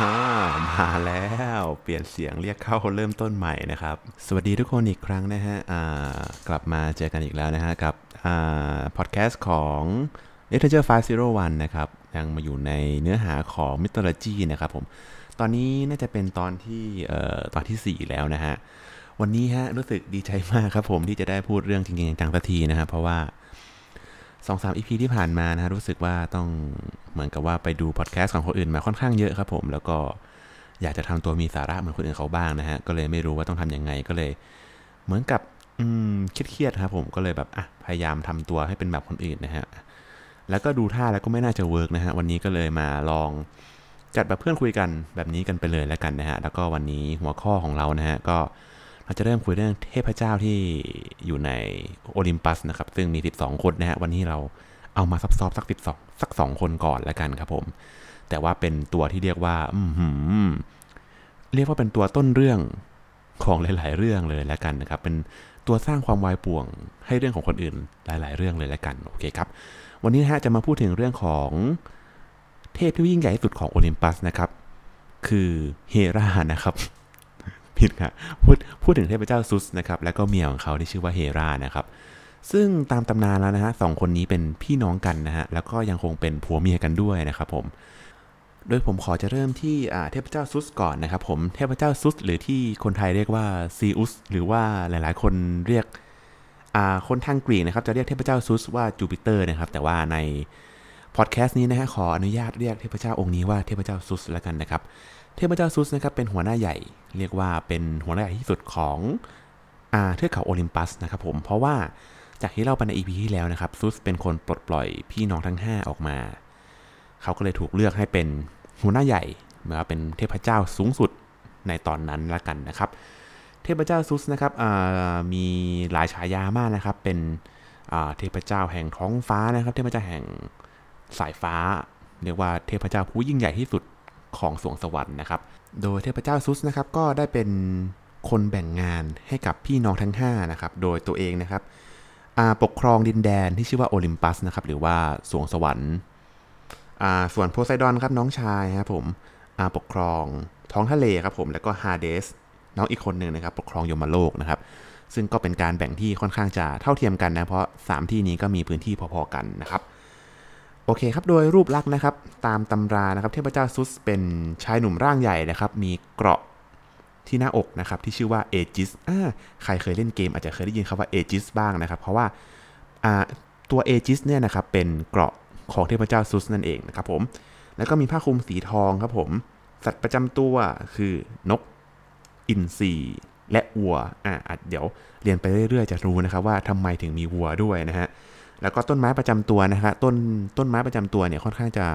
ฮ่ามาแล้ว เปลี่ยนเสียงเรียกเข้าเริ่มต้นใหม่นะครับ สวัสดีทุกคนอีกครั้งนะฮะกลับมาเจอกันอีกแล้วนะฮะกับอพอดแคสต์ของ Literature 501 นะครับ ยังมาอยู่ในเนื้อหาของ Mythology นะครับผม ตอนนี้น่าจะเป็นตอนที่ตอนที่ 4 แล้วนะฮะ วันนี้ฮะรู้สึกดีใจมากครับผมที่จะได้พูดเรื่องจริงๆจังสักทีนะครับเพราะว่า สองสามอีพีที่ผ่านมานะฮะรู้สึกว่าต้องเหมือนกับว่าไปดูพอดแคสต์ของคนอื่นมาค่อนข้างเยอะครับผมแล้วก็อยากจะทำตัวมีสาระเหมือนคนอื่นเขาบ้างนะฮะก็เลยไม่รู้ว่าต้องทำยังไงก็เลย เหมือนกับอืมเครียดๆครับผมก็เลยแบบอะพยายามทำตัวให้เป็นแบบคนอื่นนะฮะแล้วก็ดูท่าแล้วก็ไม่น่าจะ work นะฮะวันนี้ก็เลยมาลองจัดแบบเพื่อนคุยกันแบบนี้กันไปเลยแล้วกันนะฮะแล้วก็วันนี้หัวข้อของเรานะฮะก็ เราจะเริ่มคุยเรื่องเทพเจ้าที่อยู่ในโอลิมปัสนะครับ ซึ่งมี 12 คนนะฮะ วันนี้เราเอามาซับซอบสัก 12 สัก 2 คนก่อนล้วกันครับผม แต่ว่าเป็นตัวที่เรียกว่า อืมเรียกว่าเป็นตัวต้นเรื่องของหลาย ๆ เรื่องเลยล้วกันนะครับ เป็นตัวสร้างความวายป่วงให้เรื่องของคนอื่นหลาย ๆ เรื่องเลยล้วกัน โอเคครับ วันนี้นะฮะจะมาพูดถึงเรื่องของเทพที่ยิ่งใหญ่ที่สุดของโอลิมปัสนะครับ คือเฮรานะครับ ผิดครับพูดพูดถึงเทพเจ้าซุสนะครับแล้วก็เมียของเขาที่ชื่อว่าเฮรานะครับซึ่งตามตำนานแล้วนะฮะสองคนนี้เป็นพี่น้องกันนะฮะแล้วก็ยังคงเป็นผัวเมียกันด้วยนะครับผมโดยผมขอจะเริ่มที่เทพเจ้าซุสก่อนนะครับผมเทพเจ้าซุสหรือที่คนไทยเรียกว่าซีอุสหรือว่าหลายๆ คนเรียกคนทางกรีกนะครับจะเรียกเทพเจ้าซุสว่าจูปิเตอร์นะครับแต่ว่าในพอดแคสต์นี้นะฮะขออนุญาตเรียกเทพเจ้าองค์นี้ว่าเทพเจ้าซุสแล้วกันนะครับเทพเจ้าซุสนะครับเป็นหัวหน้าใหญ่ เรียกว่าเป็นหัวหน้าใหญ่ที่สุดของอาเทือกเขาโอลิมปัสนะครับผมเพราะว่าจากที่เราไปในอีพีที่แล้วนะครับซุสเป็นคนปลดปล่อยพี่น้องทั้ง 5 ออกมา เขาก็เลยถูกเลือกให้เป็นหัวหน้าใหญ่เหมือนเป็นเทพเจ้าสูงสุดในตอนนั้นละกันนะครับ เทพเจ้าซุสนะครับมีหลายฉายามากนะครับ เป็นเทพเจ้าแห่งท้องฟ้านะครับ เทพเจ้าแห่งสายฟ้า เรียกว่าเทพเจ้าผู้ยิ่งใหญ่ที่สุด ของสวงสวรรค์นะครับ โดยเทพเจ้าซุสนะครับก็ได้เป็นคนแบ่งงานให้กับพี่น้องทั้ง5นะครับ โดยตัวเองนะครับปกครองดินแดนที่ชื่อว่าโอลิมปัสนะครับ หรือว่าสวงสวรรค์ ส่วนโพไซดอนครับน้องชายครับผมปกครองท้องทะเลครับผม แล้วก็ฮาเดสน้องอีกคนหนึ่งนะครับ ปกครองยมโลกนะครับ ซึ่งก็เป็นการแบ่งที่ค่อนข้างจะเท่าเทียมกันนะ เพราะ 3 ที่นี้ก็มีพื้นที่พอๆกันนะครับ โอเคครับ โดยรูปลักษณ์นะครับ ตามตำรานะครับ เทพเจ้าซุสเป็นชายหนุ่มร่างใหญ่นะครับ มีเกราะที่หน้าอกนะครับ ที่ชื่อว่าเอจิสอ่าใครเคยเล่นเกมอาจจะเคยได้ยินคำว่าเอจิสบ้างนะครับ เพราะว่าตัวเอจิสเนี่ยนะครับ เป็นเกราะของเทพเจ้าซุสนั่นเองนะครับผม แล้วก็มีผ้าคลุมสีทองครับผม สัตว์ประจำตัวคือนก อินทรีและวัว อ่าเดี๋ยวเรียนไปเรื่อยๆ จะรู้นะครับว่าทำไมถึงมีวัวด้วยนะฮะ แล้วก็ต้นไม้ประจำตัวนะครับต้นต้นไม้ประจำตัวเนี่ยค่อนข้างจะ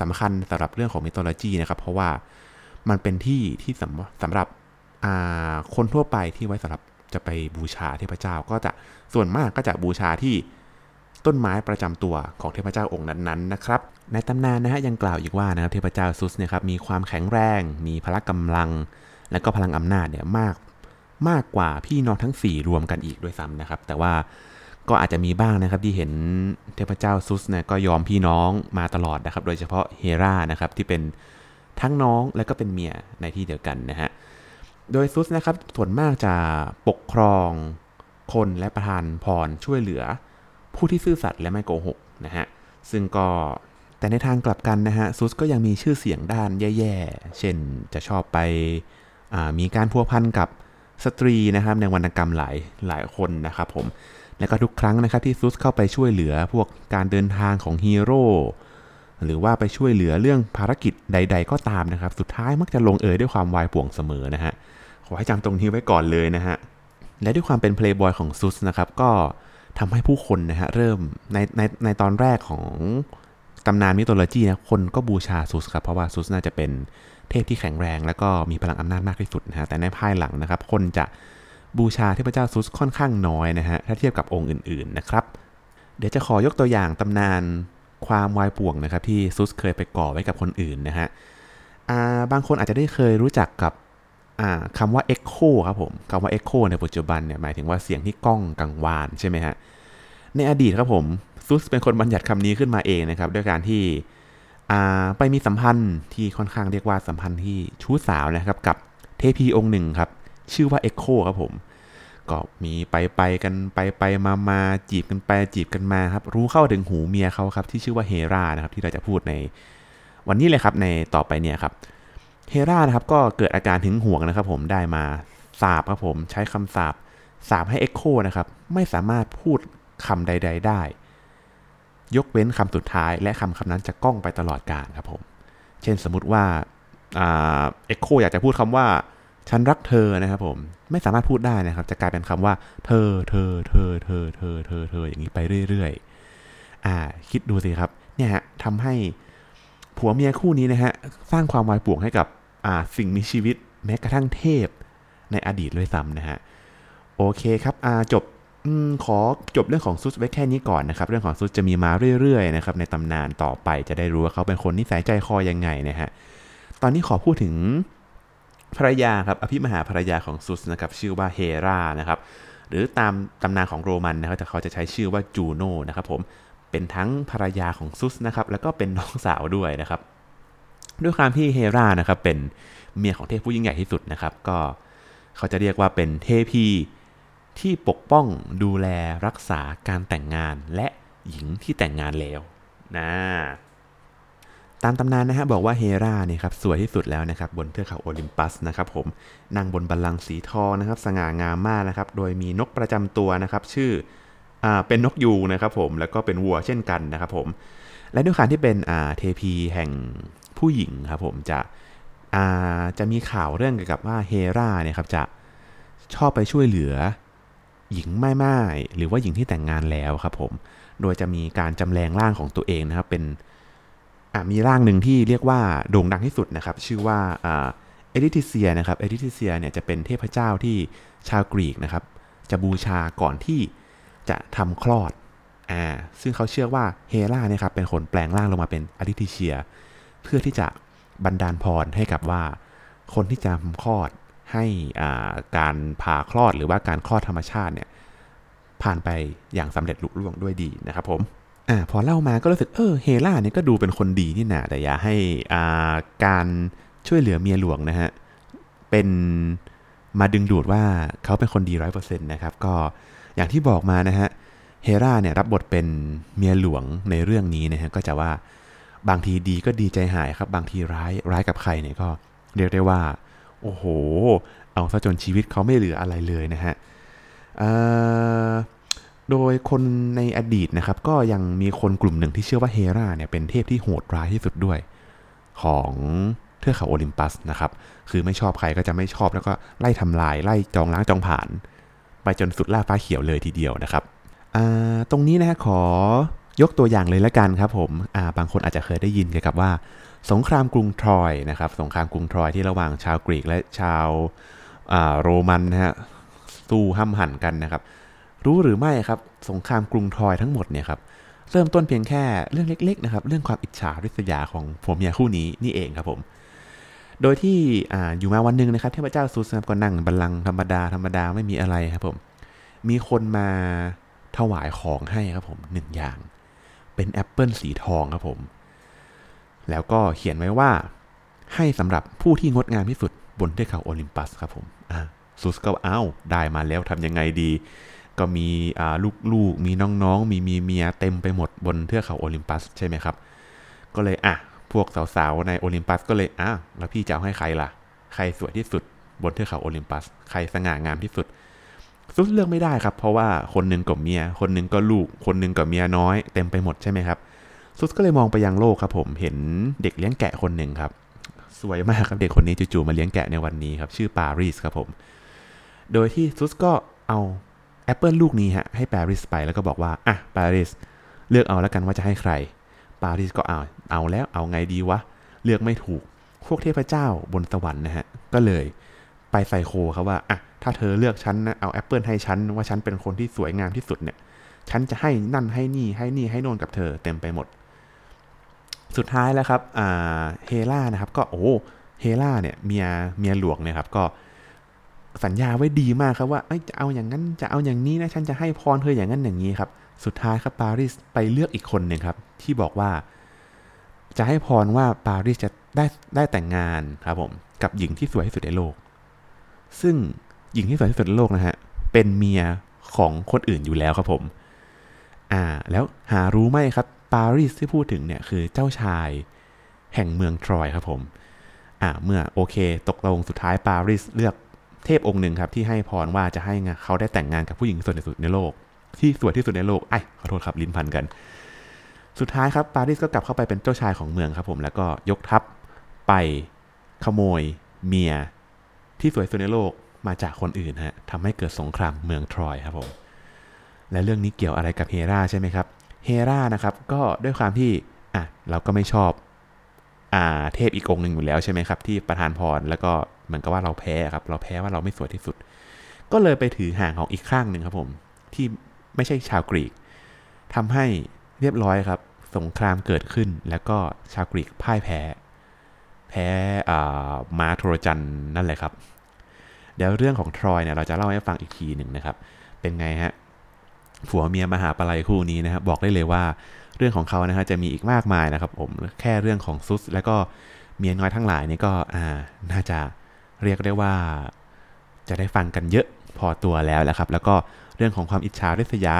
สำคัญสำหรับเรื่องของมิโทโลจีนะครับ เพราะว่ามันเป็นที่ที่สำสำหรับคนทั่วไปที่ไว้สำหรับจะไปบูชาเทพเจ้า ก็จะส่วนมากก็จะบูชาที่ต้นไม้ประจำตัวของเทพเจ้าองค์นั้นๆนะครับ ในตำนานนะฮะยังกล่าวอีกว่านะครับเทพเจ้าซุสเนี่ยครับมีความแข็งแรง มีพละกำลัง และก็พลังอำนาจเนี่ยมากมากกว่าพี่น้องทั้ง 4 รวมกันอีกด้วยซ้ำนะครับ แต่ว่า ก็อาจจะมีบ้างนะครับที่เห็นเทพเจ้าซุสเนี่ยก็ยอมพี่น้องมาตลอดนะครับ โดยเฉพาะเฮรานะครับที่เป็นทั้งน้องและก็เป็นเมียในที่เดียวกันนะฮะ โดยซุสนะครับส่วนมากจะปกครองคนและประทานพรช่วยเหลือ ผู้ที่ซื่อสัตย์และไม่โกหกนะฮะ ซึ่งก็แต่ในทางกลับกันนะฮะซุสก็ยังมีชื่อเสียงด้านแย่ๆ เช่นจะชอบไปมีการพัวพันกับสตรีนะครับในวรรณกรรมหลายหลายคนนะครับผม และก็ทุกครั้งนะครับที่ซุสเข้าไปช่วยเหลือพวกการเดินทางของฮีโร่หรือว่าไปช่วยเหลือเรื่องภารกิจใด ๆ ก็ตามนะครับ สุดท้ายมักจะลงเอยด้วยความวายป่วงเสมอนะฮะขอให้จำตรงนี้ไว้ก่อนเลยนะฮะและด้วยความเป็นเพลย์บอยของซุสนะครับก็ทำให้ผู้คนนะฮะเริ่มในในในตอนแรกของตำนานมิโทโลจีนะคนก็บูชาซุสครับเพราะว่าซุสน่าจะเป็นเทพที่แข็งแรง และก็มีพลังอำนาจมากที่สุดนะฮะแต่ในภายหลังนะครับ คนจะ บูชาเทพเจ้าซุสค่อนข้างน้อยนะฮะถ้าเทียบกับองค์อื่นๆนะครับ เดี๋ยวจะขอยกตัวอย่างตำนานความวายป่วงนะครับที่ซุสเคยไปก่อไว้กับคนอื่นนะฮะบางคนอาจจะได้เคยรู้จักกับคำว่า Echo ครับผมคำว่า Echo ในปัจจุบันเนี่ยหมายถึงว่าเสียงที่ก้องกังวานใช่ไหมฮะในอดีตครับผมซุสเป็นคนบัญญัติคำนี้ขึ้นมาเองนะครับด้วยการที่ไปมีสัมพันธ์ที่ค่อนข้างเรียกว่าสัมพันธ์ที่ชู้สาวนะครับกับเทพีองค์หนึ่งครับ ชื่อว่าเอ็กโคครับผม ก็มีไปไปกันไปไปมามาจีบกันไปจีบกันมาครับ รู้เข้าถึงหูเมียเขาครับ ที่ชื่อว่าเฮรานะครับ ที่เราจะพูดในวันนี้เลยครับในต่อไปเนี่ยครับเฮรานะครับก็เกิดอาการถึงห่วงนะครับ ผมได้มาสาปครับผมใช้คำสาปสาปให้เอ็กโคนะครับ ไม่สามารถพูดคำใด ๆ ได้ ยกเว้นคำสุดท้าย และคำคำนั้นจะก้องไปตลอดกาลครับผม เช่นสมมุติว่าเอ็กโคอยากจะพูดคำว่า ฉันรักเธอนะครับผมไม่สามารถพูดได้นะครับ จะกลายเป็นคำว่าเธอเธอเธอเธอเธอเธอเธออย่างนี้ไปเรื่อยๆอ่า คิดดูสิครับ เนี่ยฮะทำให้ผัวเมียคู่นี้นะฮะสร้างความวายป่วงให้กับอ่าสิ่งมีชีวิตแม้กระทั่งเทพในอดีตเลยซ้ำนะฮะโอเคครับอ่าจบอขอจบเรื่องของซุสไว้แค่นี้ก่อนนะครับ เรื่องของซุสจะมีมาเรื่อยๆนะครับในตำนานต่อไปจะได้รู้ว่าเขาเป็นคนนิสัยใจคอยังไงนะฮะตอนนี้ขอพูดถึง ภรรยาครับอภิมหาภรรยาของซุสนะครับชื่อว่าเฮรานะครับหรือตามตำนานของโรมันนะครับแต่เขาจะใช้ชื่อว่าจูโนนะครับผมเป็นทั้งภรรยาของซุสนะครับแล้วก็เป็นน้องสาวด้วยนะครับ ด้วยความที่เฮรานะครับเป็นเมียของเทพผู้ยิ่งใหญ่ที่สุดนะครับก็เขาจะเรียกว่าเป็นเทพีที่ปกป้องดูแลรักษาการแต่งงานและหญิงที่แต่งงานแล้วนะ ตามตำนานนะฮะบอกว่าเฮราเนี่ยครับสวยที่สุดแล้วนะครับบนเทือกเขาโอลิมปัสนะครับผมนั่งบนบัลลังก์สีทองนะครับสง่างามมากนะครับโดยมีนกประจำตัวนะครับชื่ออ่าเป็นนกยูนะครับผมแล้วก็เป็นวัวเช่นกันนะครับผมและด้วยการที่เป็นอ่าเทพีแห่งผู้หญิงครับผมจะอ่าจะมีข่าวเรื่องเกี่ยวกับว่าเฮราเนี่ยครับจะชอบไปช่วยเหลือหญิงไม่ไม่หรือว่าหญิงที่แต่งงานแล้วครับผมโดยจะมีการจำแรงร่างของตัวเองนะครับเป็น มีร่างหนึ่งที่เรียกว่าโด่งดังที่สุดนะครับ ชื่อว่าเอดิทิเซียนะครับเอดิทิเซียเนี่ยจะเป็นเทพเจ้าที่ชาวกรีกนะครับ จะบูชาก่อนที่จะทำคลอดอ่าซึ่งเขาเชื่อว่าเฮราเนี่ยครับเป็นคนแปลงร่างลงมาเป็นอดิทิเซีย เพื่อที่จะบันดาลพรให้กับว่า คนที่จะทำคลอดให้อ่าการผ่าคลอดหรือว่าการคลอดธรรมชาติเนี่ยผ่านไปอย่างสำเร็จลุล่วงด้วยดีนะครับผม อ่าพอเล่ามาก็รู้สึกเออเฮล่าเนี่ยก็ดูเป็นคนดีนี่นาแต่อย่าให้อ่าการช่วยเหลือเมียหลวงนะฮะเป็นมาดึงดูดว่าเขาเป็นคนดีร้อยเปอร์เซ็นต์นะครับ ก็อย่างที่บอกมานะฮะเฮราเนี่ยรับบทเป็นเมียหลวงในเรื่องนี้นะฮะก็จะว่าบางทีดีก็ดีใจหายครับ บางทีร้ายร้ายกับใครเนี่ยก็เรียกได้ว่า โอ้โห เอาซะจนชีวิตเขาไม่เหลืออะไรเลยนะฮะ โดยคนในอดีตนะครับ ก็ยังมีคนกลุ่มหนึ่งที่เชื่อว่าเฮราเนี่ยเป็นเทพที่โหดร้ายที่สุดด้วย ของเทือกเขาโอลิมปัสนะครับ คือไม่ชอบใครก็จะไม่ชอบแล้วก็ไล่ทำลายไล่จองล้างจองผ่าน ไปจนสุดล่าฟ้าเขียวเลยทีเดียวนะครับตรงนี้นะขอยกตัวอย่างเลยละกันครับผมบางคนอาจจะเคยได้ยินเกี่ยวกับว่า สงครามกรุงทรอยนะครับ สงครามกรุงทรอยที่ระหว่างชาวกรีกและชาวโรมันนะฮะสู้ห้ำหั่นกันนะครับ รู้หรือไม่ครับสงครามกรุงทรอยทั้งหมดเนี่ยครับเริ่มต้นเพียงแค่เรื่องเล็กๆนะครับเรื่องความอิจฉาริษยาของผัวเมียคู่นี้นี่เองครับผม โดยที่ออยู่มาวันหนึ่งนะครับเทพเจ้าซูสนะก็นั่งบัลลังก์ธรรมดาธรรมดาไม่มีอะไรครับผมมีคนมาถวายของให้ครับผมหนึ่งอย่าง เป็นแอปเปิลสีทองครับผม แล้วก็เขียนไว้ว่าให้สำหรับผู้ที่งดงามที่สุดบนเทือกเขาโอลิมปัสครับผมซูสก็อ้าได้มาแล้วทำยังไงดี ก็มีลูกๆ มีน้องๆ มีมีเมียเต็มไปหมดบนเทือกเขาโอลิมปัสใช่ไหมครับ ก็เลยอะพวกสาวๆในโอลิมปัสก็เลยอ้าวแล้วพี่จะเอาให้ใครล่ะ ใครสวยที่สุดบนเทือกเขาโอลิมปัส ใครสง่างามที่สุดซุสเลือกไม่ได้ครับ เพราะว่าคนหนึ่งกับเมีย คนหนึ่งก็ลูก คนหนึ่งกับเมียน้อยเต็มไปหมดใช่ไหมครับซุสก็เลยมองไปยังโลกครับผมเห็นเด็กเลี้ยงแกะคนหนึ่งครับ สวยมากครับเด็กคนนี้จู่ๆมาเลี้ยงแกะในวันนี้ครับ ชื่อปารีสครับผม โดยที่ซุสก็เอา แอปเปิลลูกนี้ฮะให้ปารีสไปแล้วก็บอกว่าอะปารีสเลือกเอาแล้วกันว่าจะให้ใครปารีสก็เอาเอาแล้วเอาไงดีวะเลือกไม่ถูกพวกเทพเจ้าบนสวรรค์นะฮะก็เลยไปใส่โคครับว่าอะถ้าเธอเลือกฉันนะเอาแอปเปิลให้ฉันว่าฉันเป็นคนที่สวยงามที่สุดเนี่ยฉันจะให้นั่นให้นี่ให้นี่ให้โน่นกับเธอเต็มไปหมด สุดท้ายแล้วครับเฮร่านะครับก็โอ้เฮล่าเนี่ยเมียเมียหลวงเนี่ยครับก็ สัญญาไว้ดีมากครับว่าจะเอาอย่างนั้นจะเอาอย่างนี้นะฉันจะให้พรเธออย่างนั้นอย่างนี้ครับ สุดท้ายครับปารีสไปเลือกอีกคนหนึ่งครับ ที่บอกว่า จะให้พรว่าปารีสจะได้ได้แต่งงานครับผมกับหญิงที่สวยที่สุดในโลก ซึ่งหญิงที่สวยที่สุดในโลกนะฮะเป็นเมียของคนอื่นอยู่แล้วครับผม อ่า แล้วหารู้ไหมครับปารีสที่พูดถึงเนี่ยคือเจ้าชายแห่งเมืองทรอยครับผม อ่า เมื่อโอเค ตกลงสุดท้ายปารีสเลือก เทพองค์หนึ่งครับที่ให้พรว่าจะให้เขาได้แต่งงานกับผู้หญิงสวยที่สุดในโลก ที่สวยที่สุดในโลกไอ้ขอโทษครับลิ้นพันกัน สุดท้ายครับปารีสก็กลับเข้าไปเป็นเจ้าชายของเมืองครับผมแล้วก็ยกทัพไปขโมยเมียที่สวยสุดในโลกมาจากคนอื่นฮะทำให้เกิดสงครามเมืองทรอยครับผมและเรื่องนี้เกี่ยวอะไรกับเฮราใช่ไหมครับเฮรานะครับก็ด้วยความที่อะเราก็ไม่ชอบ อ่าเทพอีกองหนึ่งอยู่แล้วใช่ไหมครับที่ประทานพรแล้วก็เหมือนกับว่าเราแพ้ครับเราแพ้ว่าเราไม่สวยที่สุด ก็เลยไปถือห่างของอีกข้างหนึ่งครับผมที่ไม่ใช่ชาวกรีกทำให้เรียบร้อยครับ สงครามเกิดขึ้นแล้วก็ชาวกรีกพ่ายแพ้ แพ้ม้าโทรจันนั่นแหละครับ เดี๋ยวเรื่องของทรอยเนี่ยเราจะเล่าให้ฟังอีกทีหนึ่งนะครับ เป็นไงฮะ ผัวเมียมหาปลัยคู่นี้นะครับบอกได้เลยว่าเรื่องของเขานะฮะจะมีอีกมากมายนะครับผมแค่เรื่องของซุสแล้วก็เมียน้อยทั้งหลายนี่ก็อ่าน่าจะเรียกได้ว่า จะได้ฟังกันเยอะพอตัวแล้วแหละครับ แล้วก็เรื่องของความอิจฉาริษยา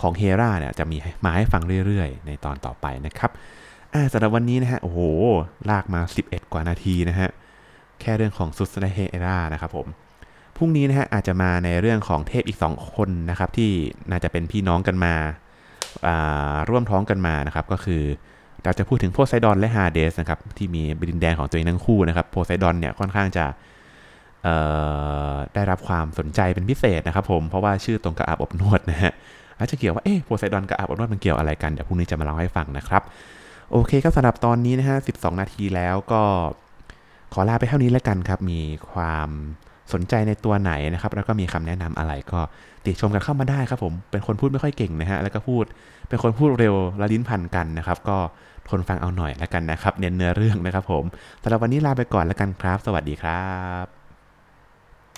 ของเฮราเนี่ยจะมีมาให้ฟังเรื่อยๆ ในตอนต่อไปนะครับอาสำหรับวันนี้นะฮะโอ้โหลากมา 11 กว่านาทีนะฮะแค่เรื่องของซุสและเฮรานะครับผม พรุ่งนี้นะฮะอาจจะมาในเรื่องของเทพอีก 2 คนนะครับที่น่าจะเป็นพี่น้องกันมาร่วมท้องกันมานะครับก็คือเราจะพูดถึงโพไซดอนและฮาเดสนะครับที่มีดินแดนของตัวเองทั้งคู่นะครับโพไซดอนเนี่ยค่อนข้างจะได้รับความสนใจเป็นพิเศษนะครับผมเพราะว่าชื่อตรงกับอาบอบนวดนะฮะอาจจะเกี่ยวว่าเอ๊ะโพไซดอนกับอาบอบนวดมันเกี่ยวอะไรกันเดี๋ยวพรุ่งนี้จะมาเล่าให้ฟังนะครับโอเคก็สำหรับตอนนี้นะฮะ 12 นาทีแล้วก็ขอลาไปเท่านี้แล้วกันครับ มีความ สนใจในตัวไหนนะครับ แล้วก็มีคำแนะนำอะไรก็ติชมกันเข้ามาได้ครับผม เป็นคนพูดไม่ค่อยเก่งนะฮะ แล้วก็พูด เป็นคนพูดเร็วละลิ้นพันกันนะครับ ก็ทนฟังเอาหน่อยแล้วกันนะครับ เน้นเนื้อเรื่องนะครับผมสำหรับวันนี้ลาไปก่อนแล้วกันครับ สวัสดีครับ